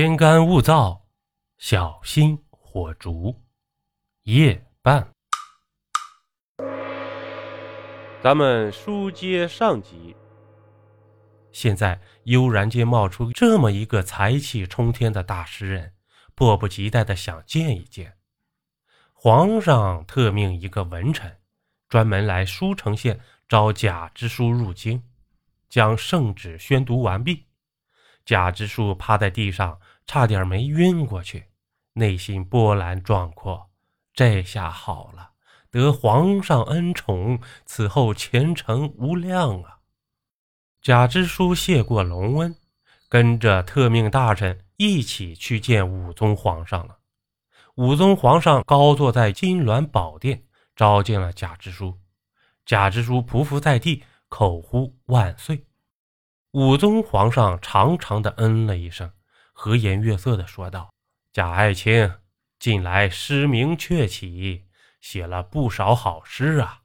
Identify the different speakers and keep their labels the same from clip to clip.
Speaker 1: 天干物燥，小心火烛。夜半，咱们书接上集。现在悠然间冒出这么一个才气冲天的大诗人，迫不及待的想见一见。皇上特命一个文臣，专门来舒城县招贾之书入京，将圣旨宣读完毕。贾之书趴在地上，差点没晕过去，内心波澜壮阔。这下好了，得皇上恩宠，此后前程无量啊！贾之书谢过隆恩，跟着特命大臣一起去见武宗皇上了。武宗皇上高坐在金銮宝殿，召见了贾之书。贾之书匍匐在地，口呼万岁。武宗皇上长长的嗯了一声，和颜悦色的说道：“贾爱卿，近来诗名鹊起，写了不少好诗啊。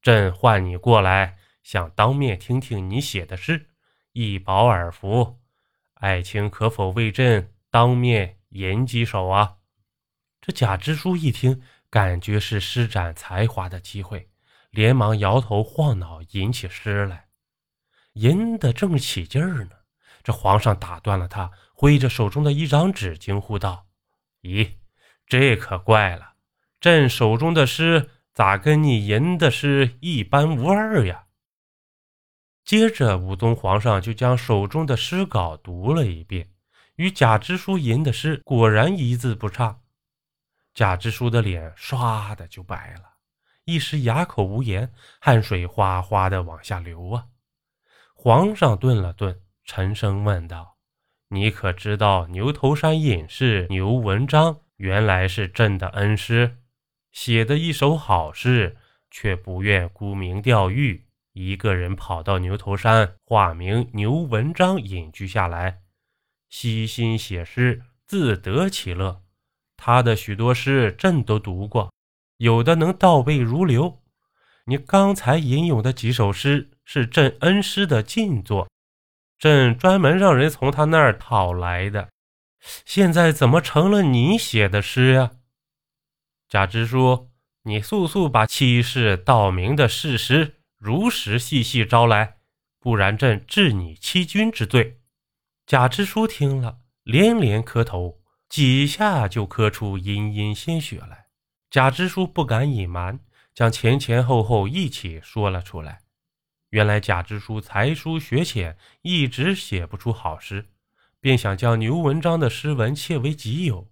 Speaker 1: 朕唤你过来，想当面听听你写的诗，一饱耳福。爱卿可否为朕当面吟几首啊？”这贾支书一听，感觉是施展才华的机会，连忙摇头晃脑，吟起诗来。吟得正起劲儿呢，这皇上打断了他，挥着手中的一张纸，惊呼道：“咦，这可怪了！朕手中的诗咋跟你吟的诗一般无二呀？”接着，武宗皇上就将手中的诗稿读了一遍，与贾支书吟的诗果然一字不差。贾支书的脸唰的就白了，一时哑口无言，汗水哗哗的往下流啊。皇上顿了顿，沉声问道：“你可知道牛头山隐士牛文章原来是朕的恩师，写的一首好诗，却不愿沽名钓誉，一个人跑到牛头山，化名牛文章隐居下来，悉心写诗，自得其乐。他的许多诗，朕都读过，有的能倒背如流。你刚才吟咏的几首诗。”是朕恩师的进作，朕专门让人从他那儿讨来的。现在怎么成了你写的诗呀？贾支书，你速速把欺世盗名的事实如实细细招来，不然朕治你欺君之罪。贾支书听了，连连磕头，几下就磕出殷殷鲜血来。贾支书不敢隐瞒，将前前后后一起说了出来。原来贾支书才疏学浅，一直写不出好诗，便想将牛文章的诗文窃为己有。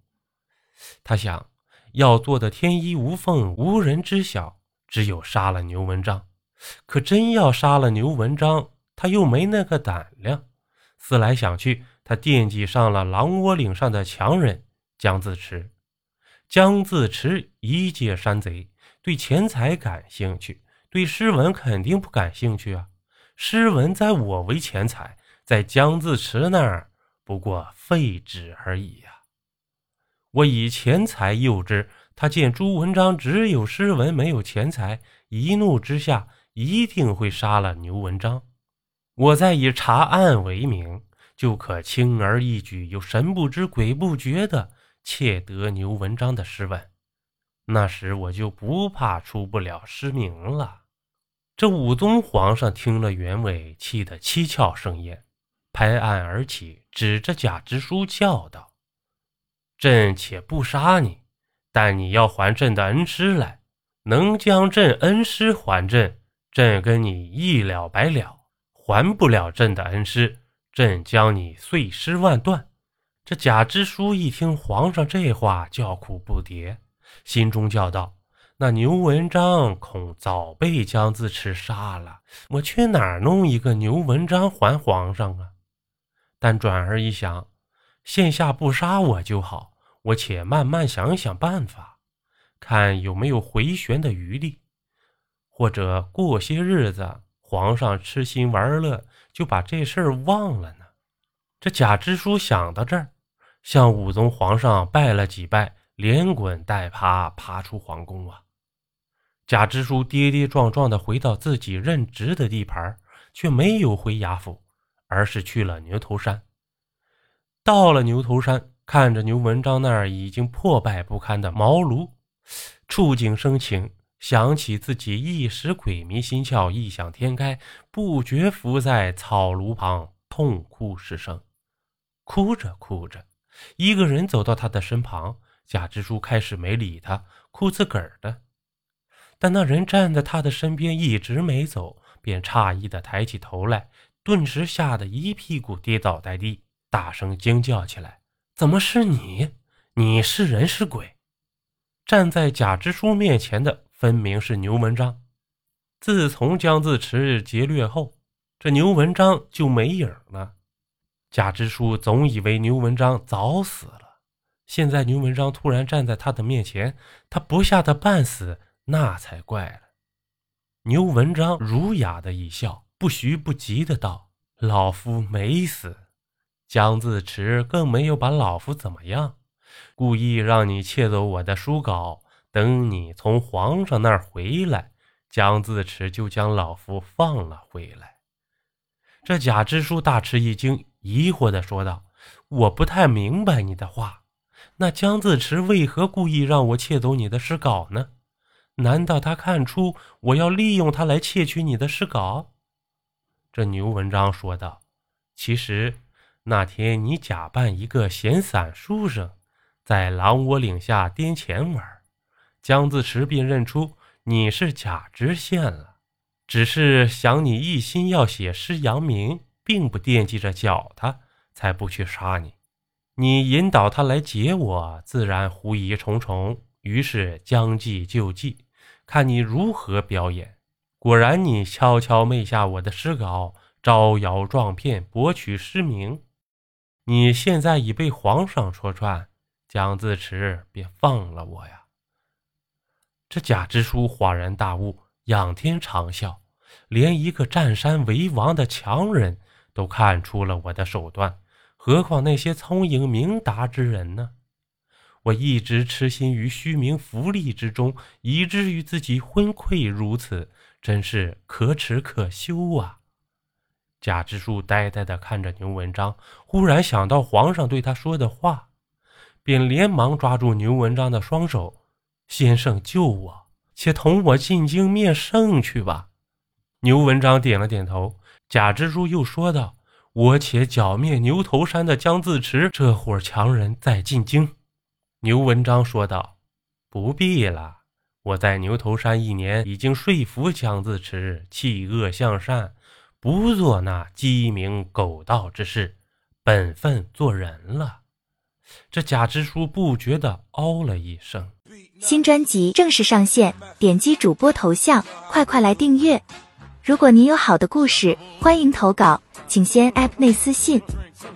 Speaker 1: 他想要做的天衣无缝，无人知晓，只有杀了牛文章。可真要杀了牛文章，他又没那个胆量。思来想去，他惦记上了狼窝岭上的强人姜自持。姜自持一介山贼，对钱财感兴趣。对诗文肯定不感兴趣啊！诗文在我为钱财，在姜自持那儿不过废纸而已呀。我以钱财诱之，他见朱文章只有诗文没有钱财，一怒之下一定会杀了牛文章。我再以查案为名，就可轻而易举又神不知鬼不觉的窃得牛文章的诗文。那时我就不怕出不了诗名了。这武宗皇上听了原委，气得七窍生烟，拍案而起，指着贾支书叫道：“朕且不杀你，但你要还朕的恩师来。能将朕恩师还朕，朕跟你一了百了；还不了朕的恩师，朕将你碎尸万段。”这贾支书一听皇上这话，叫苦不迭，心中叫道。那牛文章恐早被姜自持杀了，我去哪儿弄一个牛文章还皇上啊？但转而一想，现下不杀我就好，我且慢慢想想办法，看有没有回旋的余地，或者过些日子，皇上痴心玩乐，就把这事儿忘了呢。这贾支书想到这儿，向武宗皇上拜了几拜，连滚带爬爬出皇宫啊。贾支书跌跌撞撞地回到自己任职的地盘，却没有回衙府，而是去了牛头山。到了牛头山，看着牛文章那儿已经破败不堪的茅庐，触景生情，想起自己一时鬼迷心窍、异想天开，不觉伏在草庐旁痛哭失声。哭着哭着，一个人走到他的身旁，贾支书开始没理他，哭自个儿的。但那人站在他的身边一直没走，便诧异的抬起头来，顿时吓得一屁股跌倒在地，大声惊叫起来：“怎么是你？你是人是鬼？”站在贾支书面前的分明是牛文章。自从江自持劫掠后，这牛文章就没影了。贾支书总以为牛文章早死了，现在牛文章突然站在他的面前，他不吓得半死。那才怪了。牛文章儒雅的一笑，不徐不急的道：“老夫没死，江自持更没有把老夫怎么样，故意让你窃走我的书稿。等你从皇上那儿回来，江自持就将老夫放了回来。”这贾支书大吃一惊，疑惑的说道：“我不太明白你的话，那江自持为何故意让我窃走你的诗稿呢？”难道他看出我要利用他来窃取你的诗稿？这牛文章说道：“其实那天你假扮一个闲散书生，在狼窝岭下颠钱玩，江自持便认出你是假知县了。只是想你一心要写诗扬名，并不惦记着剿他，才不去杀你。你引导他来劫我，自然狐疑重重，于是将计就计。”看你如何表演！果然，你悄悄昧下我的诗稿，招摇撞骗，博取诗名。你现在已被皇上戳穿，蒋自持便放了我呀！这贾支书恍然大悟，仰天长啸：连一个占山为王的强人都看出了我的手段，何况那些聪颖明达之人呢？我一直痴心于虚名浮利之中，以至于自己昏聩如此，真是可耻可羞啊！贾支书呆呆地看着牛文章，忽然想到皇上对他说的话，便连忙抓住牛文章的双手：“先生救我，且同我进京面圣去吧。”牛文章点了点头。贾支书又说道：“我且剿灭牛头山的江自持这伙强人，再进京。”牛文章说道：“不必了，我在牛头山一年，已经说服江自持弃恶向善，不做那鸡鸣狗盗之事，本分做人了。”这贾支书不觉得哦了一声。
Speaker 2: 新专辑正式上线，点击主播头像，快快来订阅。如果您有好的故事，欢迎投稿，请先 App 内私信。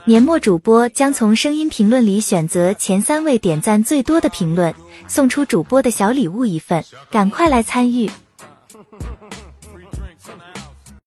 Speaker 2: 年末主播将从声音评论里选择前三位点赞最多的评论，送出主播的小礼物一份，赶快来参与！